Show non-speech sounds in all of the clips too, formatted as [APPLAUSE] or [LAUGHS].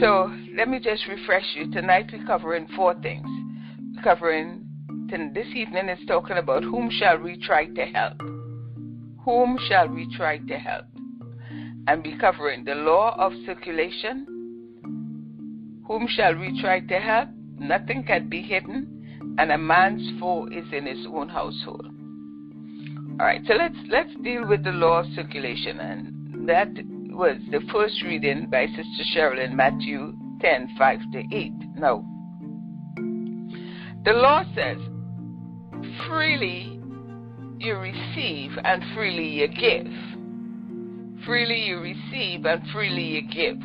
So let me just refresh you. Tonight we're covering four things. We're covering this evening is talking about whom shall we try to help? Whom shall we try to help? And we're covering the law of circulation. Whom shall we try to help? Nothing can be hidden, and a man's foe is in his own household. All right, so let's let's deal with the law of circulation, and that was the first reading by Sister Cheryl in Matthew 10 5 to 8. Now, the law says, freely you receive and freely you give. Freely you receive and freely you give.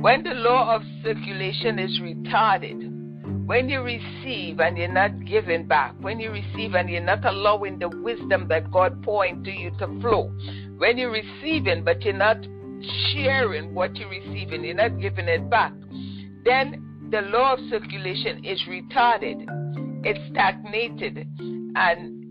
When the law of circulation is retarded, when you receive and you're not giving back, when you receive and you're not allowing the wisdom that God poured into you to flow, when you're receiving but you're not sharing what you're receiving, you're not giving it back, then the law of circulation is retarded, it's stagnated, and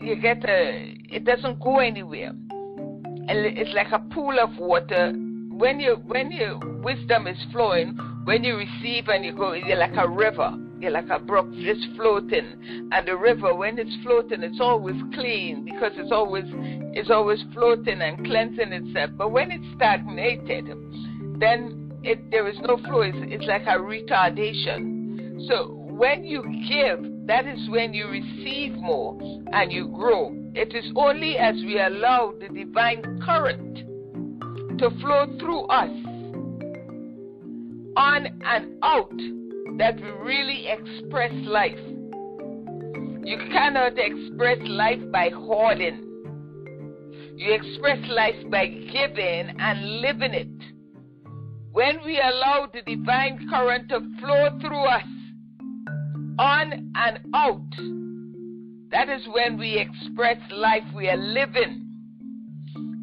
you get a, it doesn't go anywhere. And it's like a pool of water. When you when your wisdom is flowing, when you receive and you go, you're like a river. Like a brook just floating. And the river, when it's floating, it's always clean because it's always it's always floating and cleansing itself. But when it's stagnated, then it, there is no flow. It's, it's like a retardation. So when you give, that is when you receive more and you grow. It is only as we allow the divine current to flow through us on and out that we really express life. You cannot express life by hoarding. You express life by giving and living it. When we allow the divine current to flow through us on and out, that is when we express life we are living.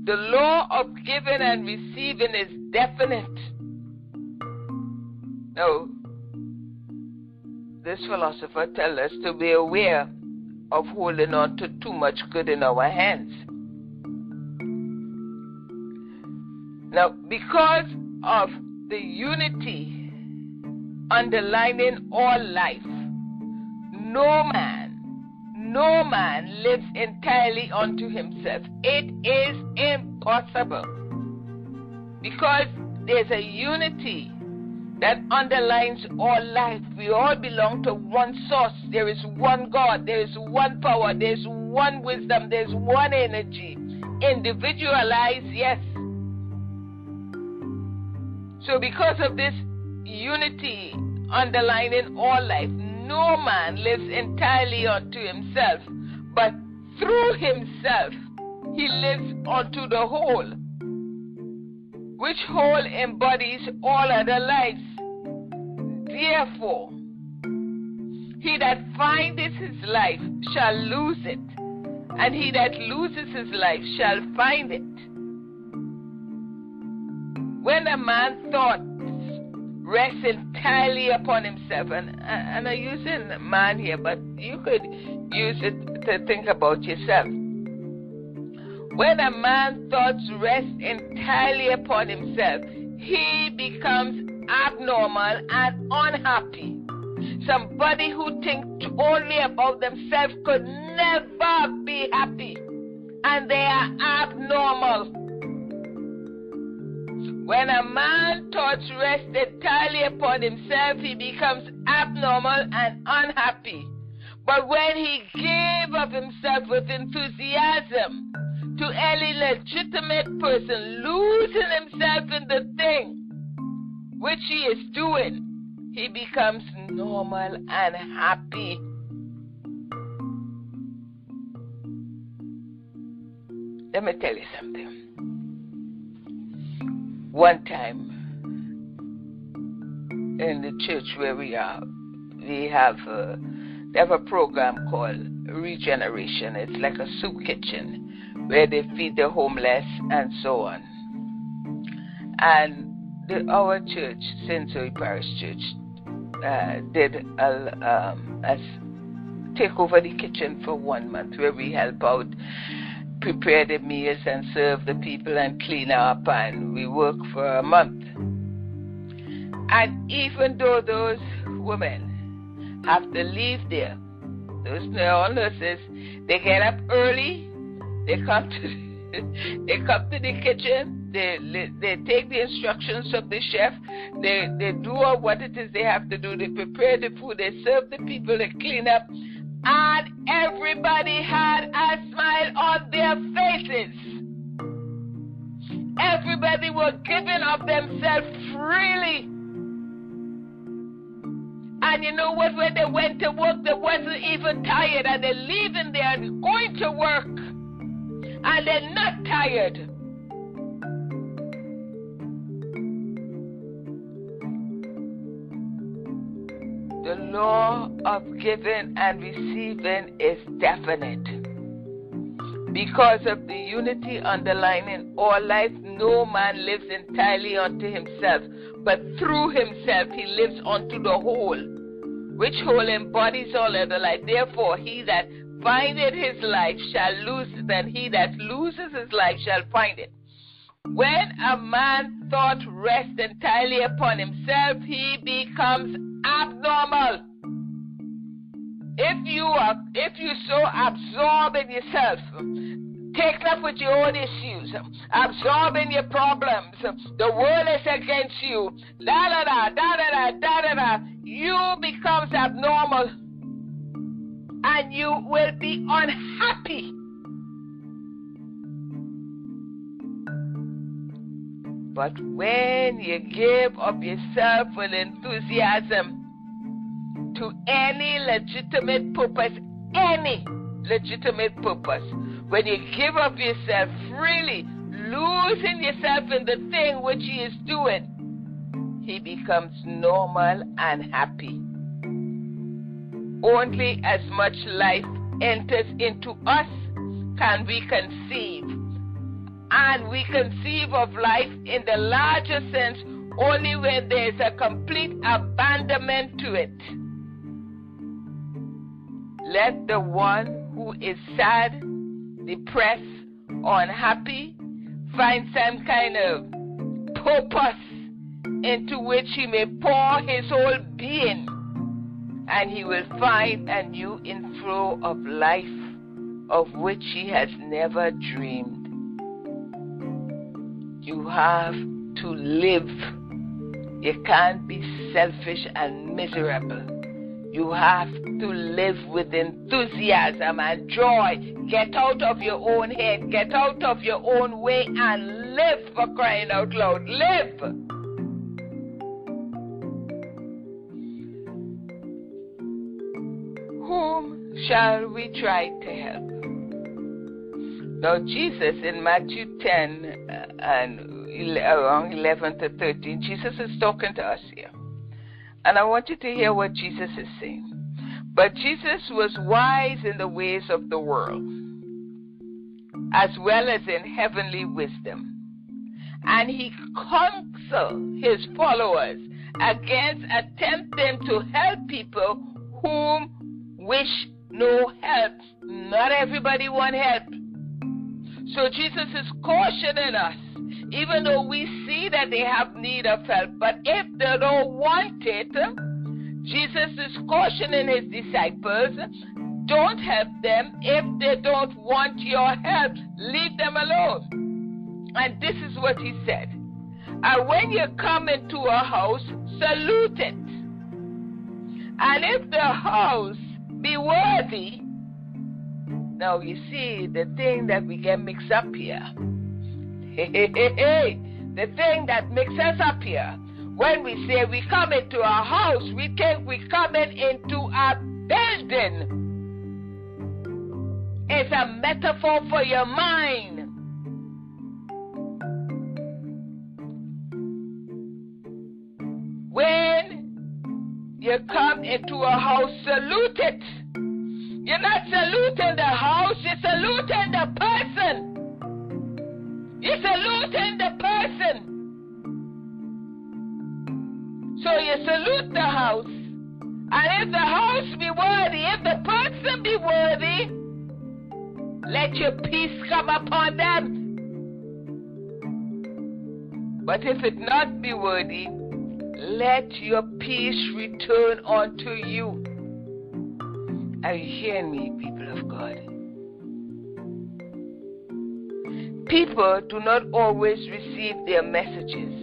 The law of giving and receiving is definite. No, this philosopher tells us to be aware of holding on to too much good in our hands. Now, because of the unity underlining all life, no man, no man lives entirely unto himself. It is impossible. Because there's a unity that underlines all life. We all belong to one source. There is one God. There is one power. There's one wisdom. There's one energy. Individualized, yes. So, because of this unity underlining all life, no man lives entirely unto himself, but through himself he lives unto the whole, which whole embodies all other lives. Therefore, he that findeth his life shall lose it, and he that loses his life shall find it. When a man thought rests entirely upon himself, and, and I'm using man here, but you could use it to think about yourself. When a man thoughts rest entirely upon himself, he becomes abnormal and unhappy. Somebody who thinks only about themselves could never be happy, and they are abnormal. When a man thoughts rest entirely upon himself, he becomes abnormal and unhappy. But when he gave of himself with enthusiasm to any legitimate person, losing himself in the thing which he is doing, he becomes normal and happy. Let me tell you something. One time in the church where we are, we have a, they have a program called Regeneration. It's like a soup kitchen where they feed the homeless and so on. And the, our church. Zoe Parish Church, uh, did a, um, a take over the kitchen for one month where we help out, prepare the meals and serve the people and clean up, and we work for a month. And even though those women have to leave there, those nurses, they get up early, they come to [LAUGHS] they come to the kitchen, they they take the instructions of the chef, they they do what it is they have to do, they prepare the food, they serve the people, they clean up, and everybody had a smile on their faces. Everybody was giving of themselves freely. And you know what? When they went to work, they wasn't even tired, and they're leaving there and going to work, and they're not tired. Law of giving and receiving is definite. Because of the unity underlining all life, no man lives entirely unto himself, but through himself he lives unto the whole, which whole embodies all other life. Therefore, he that findeth his life shall lose it, and he that loses his life shall find it. When a man thought rest entirely upon himself, he becomes abnormal. If you are, if you so absorb in yourself, taken up with your own issues, absorbing your problems, the world is against you, da da da da da da da da da, you becomes abnormal, and you will be unhappy. But when you give of yourself with enthusiasm, to any legitimate purpose, any legitimate purpose. When you give of yourself freely, losing yourself in the thing which he is doing, he becomes normal and happy. Only as much life enters into us can we conceive. And we conceive of life in the larger sense only when there is a complete abandonment to it. Let the one who is sad, depressed, or unhappy find some kind of purpose into which he may pour his whole being, and he will find a new inflow of life of which he has never dreamed. You have to live. You can't be selfish and miserable. You have to live with enthusiasm and joy. Get out of your own head, get out of your own way, and live for crying out loud. Live! Whom shall we try to help? Now, Jesus in Matthew 10 uh, and around 11 to 13, Jesus is talking to us here. And I want you to hear what Jesus is saying. But Jesus was wise in the ways of the world, as well as in heavenly wisdom. And he counseled his followers against attempting to help people whom wish no help. Not everybody want help. So Jesus is cautioning us even though we see that they have need of help. But if they don't want it, Jesus is cautioning his disciples don't help them if they don't want your help. Leave them alone. And this is what he said. And when you come into a house, salute it. And if the house be worthy, now you see the thing that we get mixed up here Hey, hey, hey, hey. The thing that makes us up here. When we say we come into a house, we think we coming into a building. It's a metaphor for your mind. When you come into a house, salute it. You're not saluting the house, you're saluting the person. You're saluting the person. So you salute the house. And if the house be worthy, if the person be worthy, let your peace come upon them. But if it not be worthy, let your peace return unto you. Are you hearing me, people of God? People do not always receive their messages.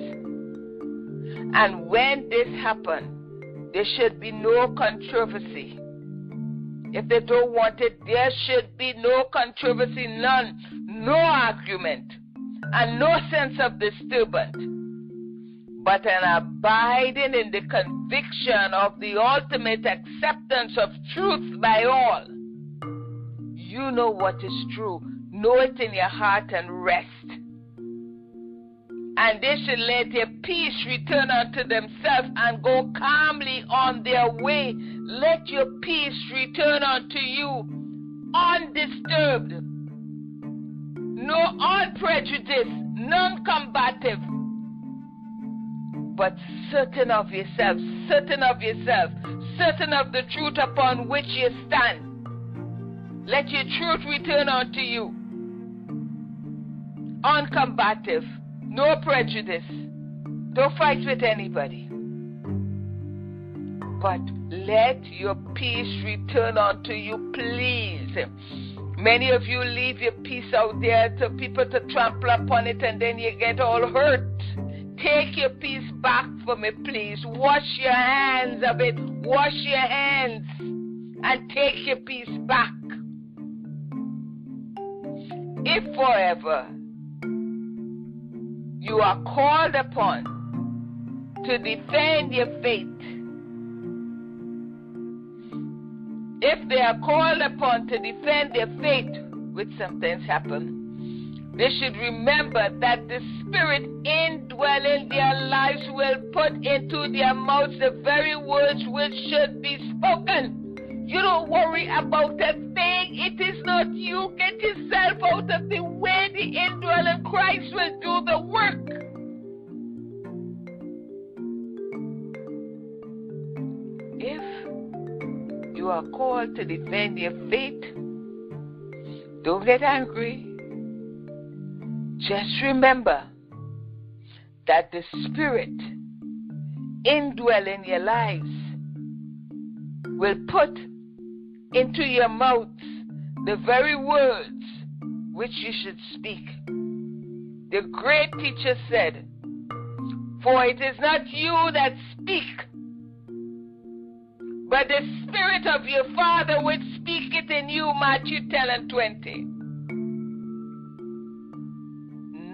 And when this happens, there should be no controversy. If they don't want it, there should be no controversy, none, no argument, and no sense of disturbance, but an abiding in the conviction of the ultimate acceptance of truth by all. You know what is true. Know it in your heart and rest. And they should let their peace return unto themselves and go calmly on their way let your peace return unto you undisturbed, no unprejudiced, non combative, but certain of yourself, certain of yourself, certain of the truth upon which you stand. Let your truth return unto you. Uncombative, no prejudice. Don't fight with anybody. But let your peace return unto you, please. Many of you leave your peace out there to people to trample upon it and then you get all hurt. Take your peace back for me, please. Wash your hands of it. Wash your hands and take your peace back. If forever you are called upon to defend your faith, if they are called upon to defend their faith, which sometimes happen, they should remember that the Spirit indwelling their lives will put into their mouths the very words which should be spoken. You don't worry about a thing. It is not you. Get yourself out of the way. The indwelling Christ will do the work. If you are called to defend your faith, don't get angry. Just remember that the Spirit indwelling your lives will put into your mouth the very words which you should speak. The great teacher said, For it is not you that speak, but the Spirit of your Father which speaketh in you, Matthew 10 and 20.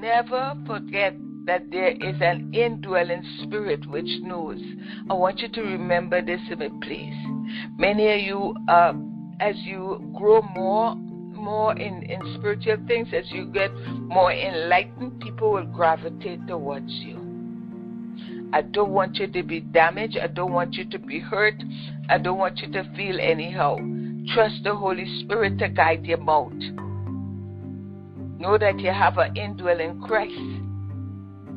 Never forget that there is an indwelling spirit which knows. I want you to remember this to me, please. Many of you, uh, as you grow more, more in, in spiritual things, as you get more enlightened, people will gravitate towards you. I don't want you to be damaged. I don't want you to be hurt. I don't want you to feel anyhow. Trust the Holy Spirit to guide your mouth. Know that you have an indwelling Christ.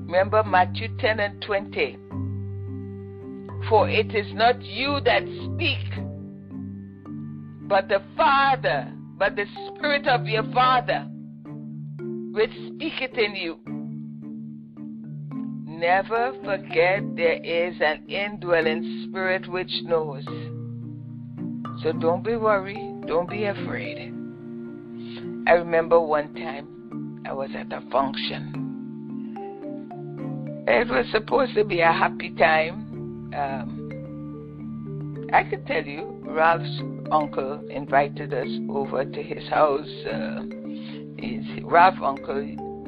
Remember Matthew 10 and 20. For it is not you that speak, but the Father, but the Spirit of your Father, which speaketh in you. Never forget there is an indwelling spirit which knows. So don't be worried, don't be afraid. I remember one time I was at a function. It was supposed to be a happy time. Um, I could tell you, Ralph's uncle invited us over to his house. Uh, his Ralph's uncle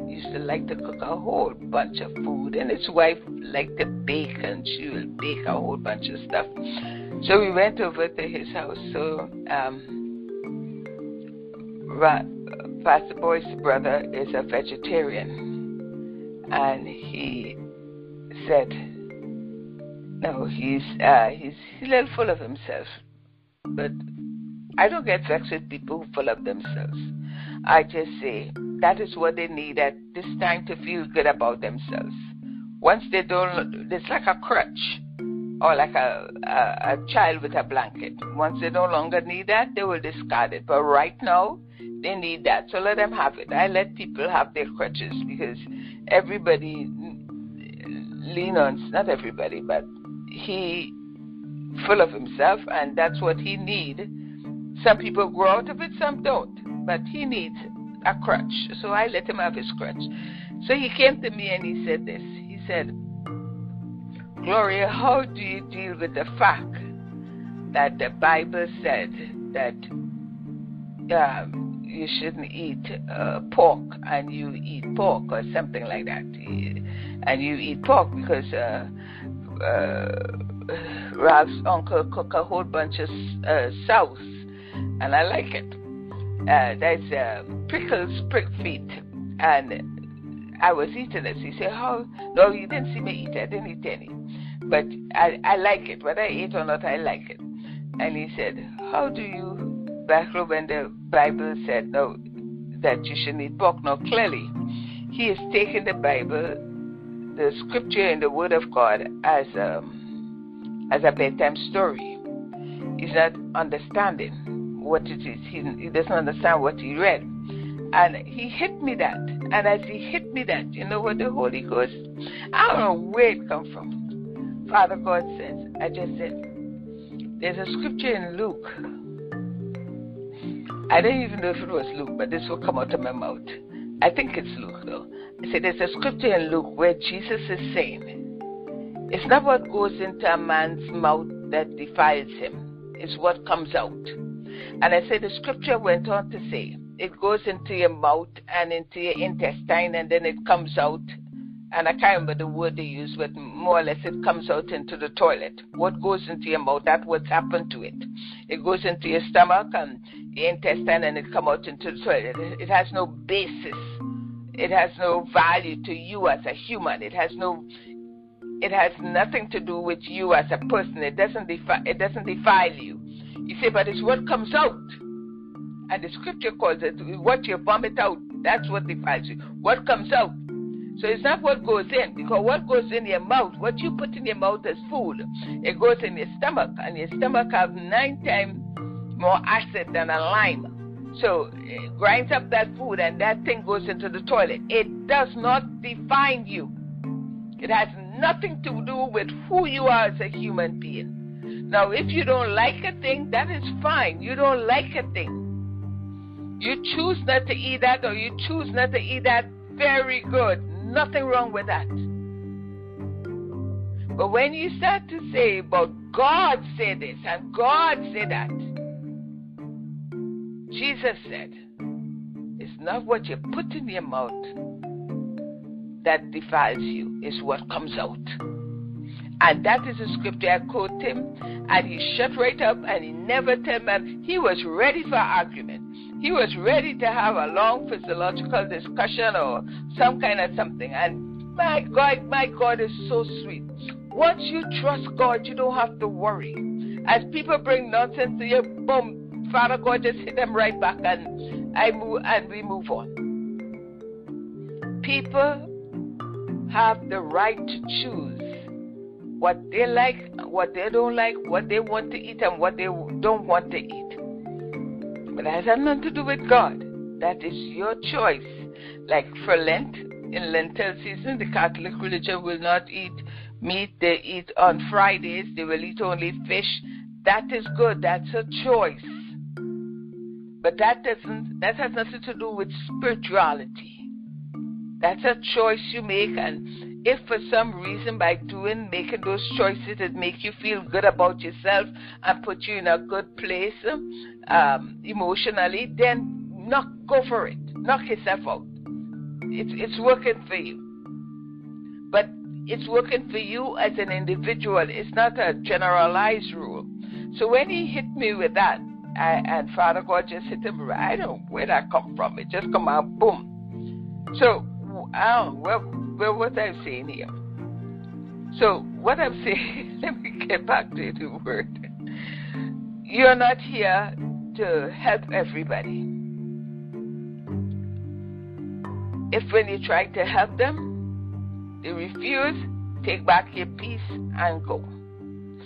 used to like to cook a whole bunch of food, and his wife liked to bake, and she would bake a whole bunch of stuff. So we went over to his house. So um, Pastor Boy's brother is a vegetarian, and he said, "No, he's uh, he's, a little full of himself, but." I don't get vexed with people who full of themselves. I just say that is what they need at this time to feel good about themselves. Once they don't, it's like a crutch or like a, a, a child with a blanket. Once they no longer need that, they will discard it. But right now, they need that. So let them have it. I let people have their crutches because everybody lean on not everybody, but he full of himself, and that's what he need. Some people grow out of it, some don't, but he needs a crutch. So I let him have his crutch. So he came to me and he said this. He said, Gloria, how do you deal with the fact that the Bible said that um, you shouldn't eat uh, pork and you eat pork or something like that? And you eat pork because uh, uh, Ralph's uncle cook a whole bunch of uh, sauce, and I like it. Uh, there's uh, prick feet, and I was eating it. He said, "How? No, you didn't see me eat. I didn't eat any, but I I like it. Whether I eat or not, I like it." And he said, "How do you back when the Bible said no that you shouldn't eat pork?" Now clearly, he is taking the Bible, the Scripture, and the Word of God as um, as a bedtime story. He's not understanding what it is. He, he doesn't understand what he read. And he hit me that. And as he hit me that, you know what the Holy Ghost, I don't know where it come from. Father God says, I just said, there's a scripture in Luke. I don't even know if it was Luke, but this will come out of my mouth. I think it's Luke though. I said there's a scripture in Luke where Jesus is saying, it's not what goes into a man's mouth that defiles him, it's what comes out. And I say the scripture went on to say, it goes into your mouth and into your intestine and then it comes out. And I can't remember the word they use, but more or less it comes out into the toilet. What goes into your mouth, that's what's happened to it. It goes into your stomach and your intestine and it come out into the toilet. It has no basis. It has no value to you as a human. It has no it has nothing to do with you as a person. It doesn't defi- it doesn't defile you. You say, but it's what comes out. And the scripture calls it what you vomit out. That's what defiles you. What comes out. So it's not what goes in, because what goes in your mouth, what you put in your mouth as food, it goes in your stomach, and your stomach has nine times more acid than a lime. So eh, it grinds up that food, and that thing goes into the toilet. It does not define you. It has nothing to do with who you are as a human being. Now, if you don't like a thing, that is fine. You don't like a thing. You choose not to eat that or you choose not to eat that, very good. Nothing wrong with that. But when you start to say, but God said this and God said that, Jesus said, it's not what you put in your mouth that defiles you is what comes out. And that is a scripture I quote him, and he shut right up and he never turned back. He was ready for argument. He was ready to have a long physiological discussion or some kind of something. And my God, my God is so sweet. Once you trust God, you don't have to worry. As people bring nonsense to you, boom, Father God just hit them right back and I move and we move on. People have the right to choose what they like, what they don't like, what they want to eat, and what they don't want to eat. But that has nothing to do with God. That is your choice. Like for Lent, in Lenten season, the Catholic religion will not eat meat. They eat on Fridays. They will eat only fish. That is good. That's a choice. But that doesn't. That has nothing to do with spirituality. That's a choice you make, and if for some reason by doing, making those choices, it makes you feel good about yourself and put you in a good place um, emotionally, then knock, go for it. Knock yourself out. It's it's working for you, but it's working for you as an individual. It's not a generalized rule. So when he hit me with that, I, and Father God just hit him. right don't where that come from. It just come out boom. So oh, well, what I'm saying here. So, what I'm [LAUGHS] saying, let me get back to the word. You're not here to help everybody. If when you try to help them, they refuse, take back your peace and go.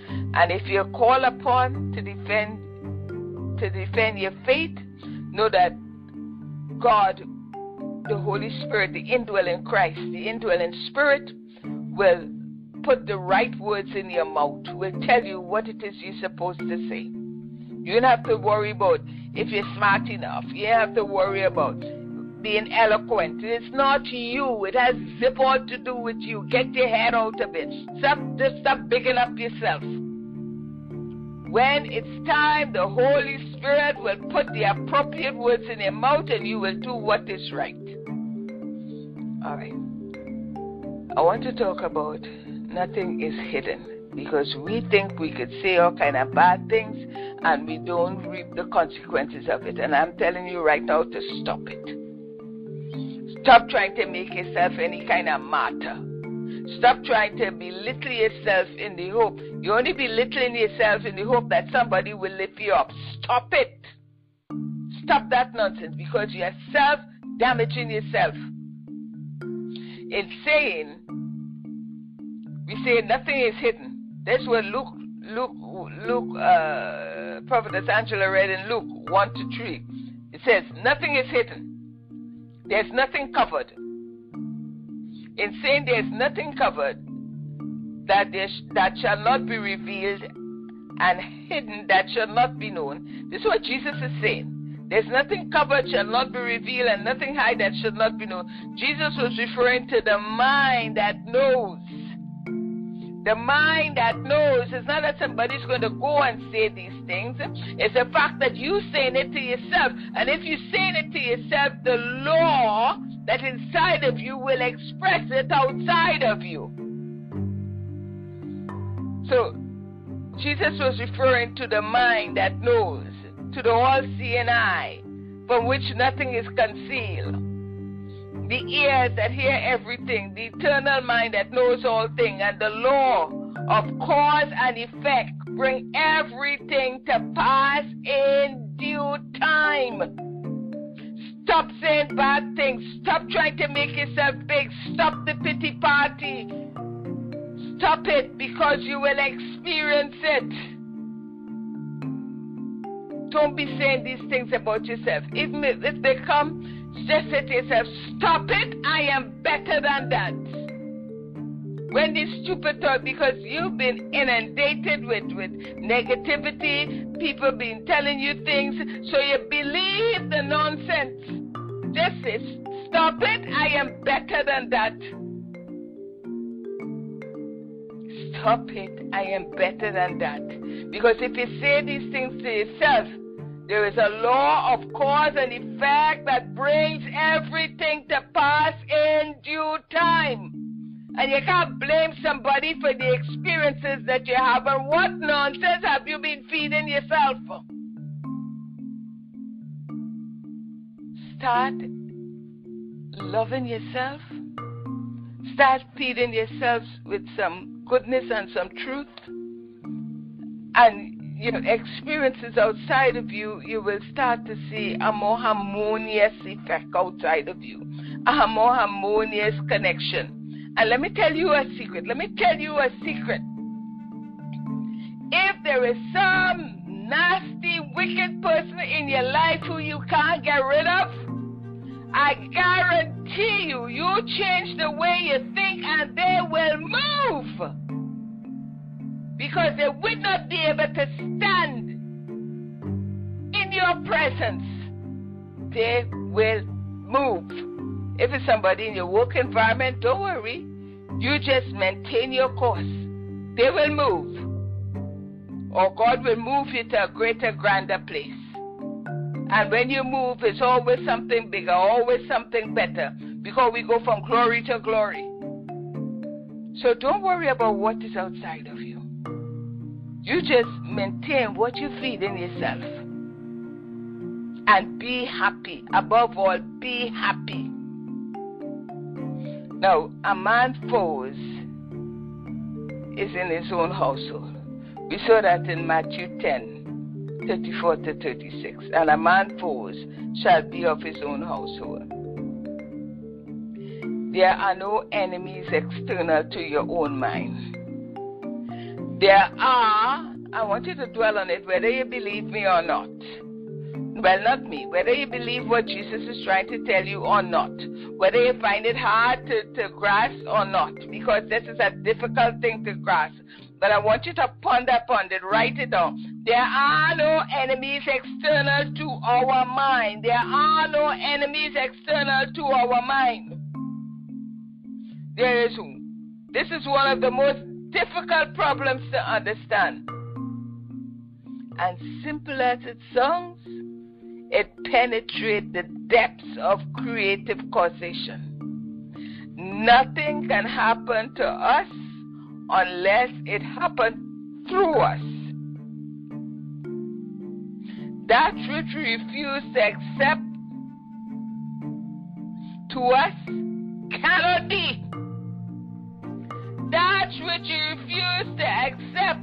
And if you're called upon to defend to defend your faith, know that God the Holy Spirit, the indwelling Christ, the indwelling Spirit will put the right words in your mouth, will tell you what it is you're supposed to say. You don't have to worry about if you're smart enough. You don't have to worry about being eloquent. It's not you. It has zip all to do with you. Get your head out of it. Stop, just stop bigging up yourself. When it's time, the Holy Spirit will put the appropriate words in your mouth and you will do what is right. All right. I want to talk about nothing is hidden because we think we could say all kind of bad things and we don't reap the consequences of it. And I'm telling you right now to stop it. Stop trying to make yourself any kind of martyr. Stop trying to belittle yourself in the hope. You're only belittling yourself in the hope that somebody will lift you up. Stop it. Stop that nonsense because you are self damaging yourself. In saying, we say nothing is hidden. That's what Luke, Luke, Luke, uh, Prophetess Angela read in Luke 1 to 3. It says, nothing is hidden. There's nothing covered in saying there is nothing covered that, there sh- that shall not be revealed and hidden that shall not be known. This is what Jesus is saying. There's nothing covered shall not be revealed and nothing hid that shall not be known. Jesus was referring to the mind that knows. The mind that knows is not that somebody's going to go and say these things. It's the fact that you saying it to yourself. And if you're saying it to yourself, the law that inside of you will express it outside of you. So, Jesus was referring to the mind that knows, to the all seeing eye, from which nothing is concealed, the ears that hear everything, the eternal mind that knows all things, and the law of cause and effect bring everything to pass in due time. Stop saying bad things. Stop trying to make yourself big. Stop the pity party. Stop it because you will experience it. Don't be saying these things about yourself. Even if they come, just say to yourself, Stop it. I am better than that. When this stupid thought, because you've been inundated with, with negativity, people been telling you things, so you believe the nonsense. Just say, stop it, I am better than that. Stop it, I am better than that. Because if you say these things to yourself, there is a law of cause and effect that brings everything to pass in due time. And you can't blame somebody for the experiences that you have. And what nonsense have you been feeding yourself? Start loving yourself. Start feeding yourselves with some goodness and some truth. And you know, experiences outside of you, you will start to see a more harmonious effect outside of you, a more harmonious connection. And let me tell you a secret. Let me tell you a secret. If there is some nasty, wicked person in your life who you can't get rid of, I guarantee you, you change the way you think and they will move because they will not be able to stand in your presence. They will move. If it's somebody in your work environment, don't worry. You just maintain your course. They will move. Or God will move you to a greater, grander place. And when you move, it's always something bigger, always something better. Because we go from glory to glory. So don't worry about what is outside of you. You just maintain what you feed in yourself. And be happy. Above all, be happy. Now, a man's foes is in his own household. We saw that in Matthew 10, 34 to 36. And a man's foes shall be of his own household. There are no enemies external to your own mind. There are, I want you to dwell on it whether you believe me or not. well, not me, whether you believe what Jesus is trying to tell you or not, whether you find it hard to, to grasp or not, because this is a difficult thing to grasp. But I want you to ponder upon it, write it down. There are no enemies external to our mind. There are no enemies external to our mind. There is this is one of the most difficult problems to understand. And simple as it sounds, it penetrates the depths of creative causation. Nothing can happen to us unless it happens through us. That which we refuse to accept to us cannot be. That which you refuse to accept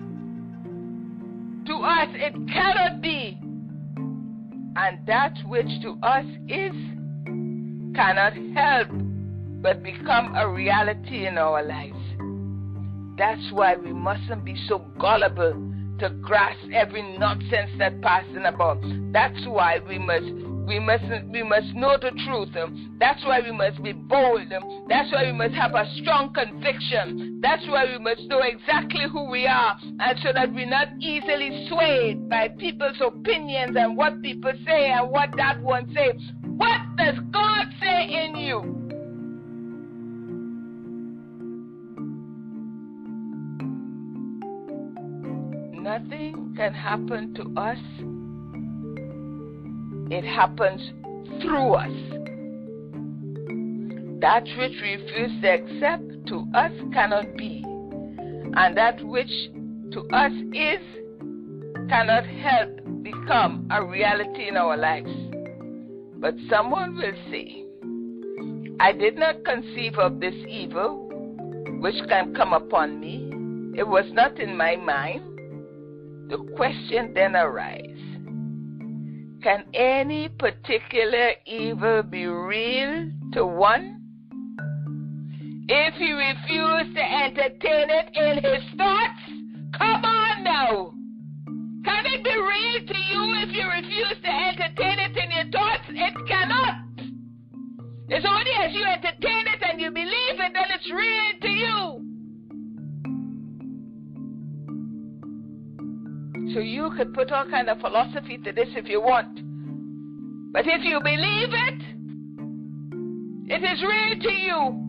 to us, it cannot be. And that which to us is cannot help but become a reality in our lives. That's why we mustn't be so gullible to grasp every nonsense that passing about. That's why we must we must we must know the truth. That's why we must be bold. That's why we must have a strong conviction. That's why we must know exactly who we are, and so that we're not easily swayed by people's opinions and what people say and what that one say. What does God say in you? Nothing can happen to us, it happens through us. That which we refuse to accept to us cannot be, and that which to us is cannot help become a reality in our lives. But someone will say, I did not conceive of this evil which can come upon me. It was not in my mind. The question then arises Can any particular evil be real to one? If he refused to entertain it in his thoughts, come on now. Can it be real to you if you refuse to entertain it in your thoughts? It cannot. It's only as you entertain it and you believe it that it's real to you. So you could put all kind of philosophy to this if you want. But if you believe it, it is real to you.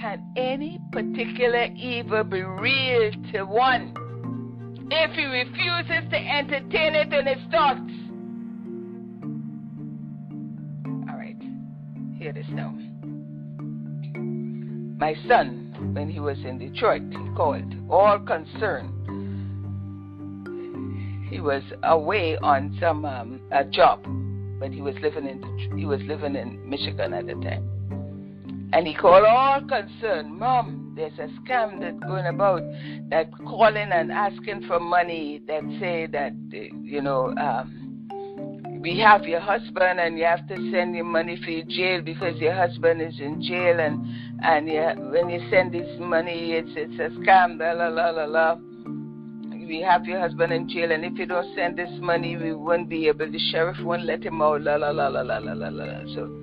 Can any particular evil be real to one if he refuses to entertain it in his thoughts? All right, hear this now. My son when he was in Detroit. He called, all concerned. He was away on some um, a job, but he was living in he was living in Michigan at the time. And he called all concerned, Mom, there's a scam that's going about that calling and asking for money that say that you know um, we have your husband and you have to send him money for your jail because your husband is in jail and and you, when you send this money it's it's a scam la la la la la we have your husband in jail and if you don't send this money we won't be able the sheriff won't let him out la la la la la la la la. So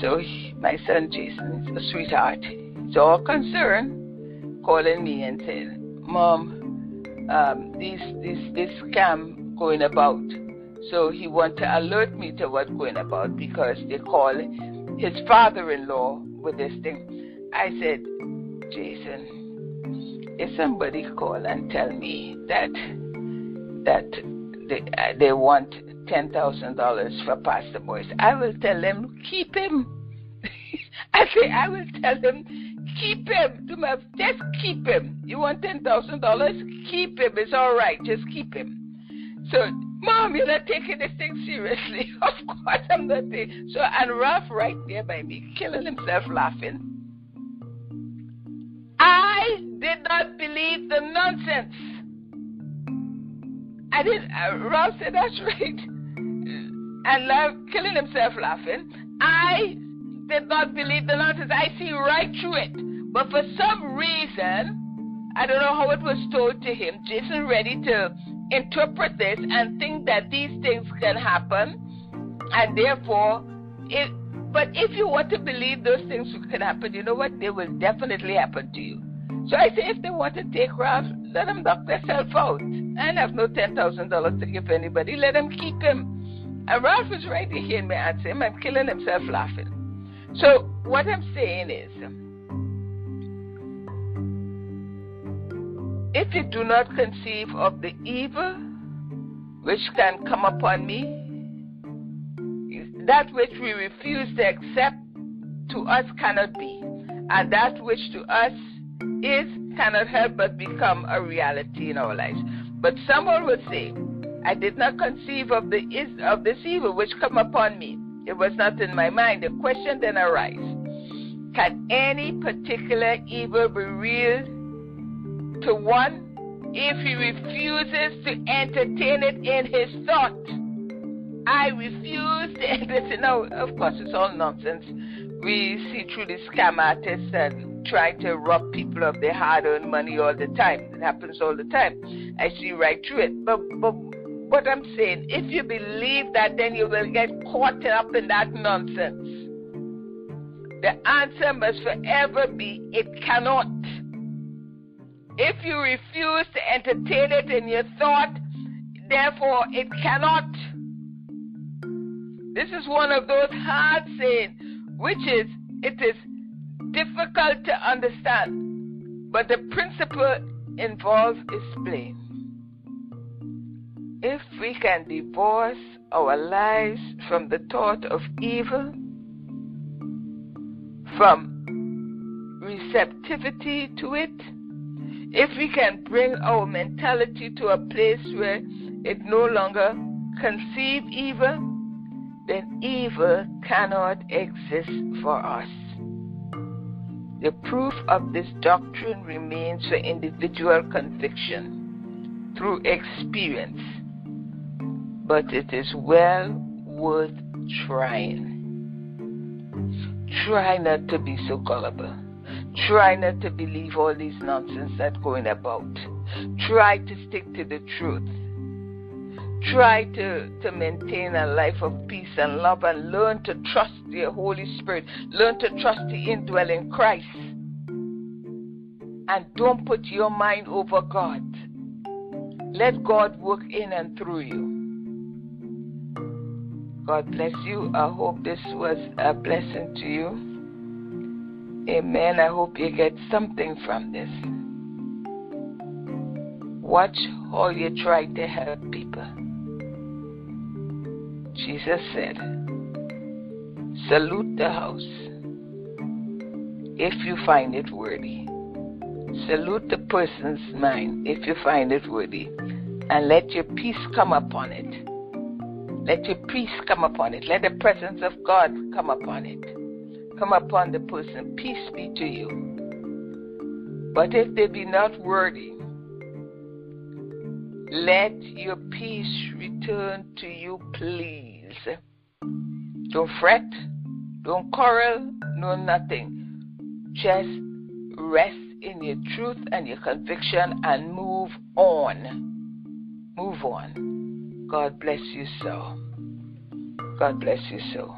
so he, my son Jason is a sweetheart. He's all concerned calling me and saying mom um this this this scam going about so he want to alert me to what's going about because they call his father-in-law with this thing. I said, Jason, if somebody call and tell me that that they uh, they want ten thousand dollars for Pastor Boyce, I will tell them keep him. [LAUGHS] I say I will tell them keep him. To my, just keep him. You want ten thousand dollars? Keep him. It's all right. Just keep him. So Mom, you're not taking this thing seriously. [LAUGHS] of course I'm not taking so and Ralph right there by me, killing himself laughing. I did not believe the nonsense. I did uh, Ralph said that's right. [LAUGHS] And laugh, killing himself laughing. I did not believe the nonsense. I see right through it. But for some reason, I don't know how it was told to him, Jason ready to interpret this and think that these things can happen, and therefore, it. But if you want to believe those things can happen, you know what? They will definitely happen to you. So I say, if they want to take Ralph, let them knock themselves out. I have no ten thousand dollars to give anybody. Let them keep him. And Ralph is right here hearing me answer and killing himself laughing. So what I'm saying is, if you do not conceive of the evil which can come upon me, that which we refuse to accept to us cannot be, and that which to us is cannot help but become a reality in our lives. But someone will say, I did not conceive of the is of this evil which come upon me. It was not in my mind. The question then arises: Can any particular evil be real to one if he refuses to entertain it in his thought. I refuse to [LAUGHS] entertain. No, of course, it's all nonsense. We see through the scam artists and trying to rob people of their hard-earned money all the time. It happens all the time. I see right through it. But, but what I'm saying, if you believe that, then you will get caught up in that nonsense. The answer must forever be, it cannot. If you refuse to entertain it in your thought, therefore it cannot. This is one of those hard sayings, which is, it is difficult to understand, but the principle involved is plain. If we can divorce our lives from the thought of evil, from receptivity to it, if we can bring our mentality to a place where it no longer conceive evil, then evil cannot exist for us. The proof of this doctrine remains for individual conviction through experience, but it is well worth trying. Try not to be so gullible. Try not to believe all these nonsense that's going about. Try to stick to the truth. Try to, to maintain a life of peace and love and learn to trust the Holy Spirit. Learn to trust the indwelling Christ. And don't put your mind over God. Let God work in and through you. God bless you. I hope this was a blessing to you. Amen. I hope you get something from this. Watch how you try to help people. Jesus said, Salute the house if you find it worthy. Salute the person's mind if you find it worthy. And let your peace come upon it. Let your peace come upon it. Let the presence of God come upon it come upon the person. Peace be to you. But if they be not worthy, let your peace return to you, please. Don't fret, don't quarrel, no nothing. Just rest in your truth and your conviction and move on. Move on. God bless you so. God bless you so.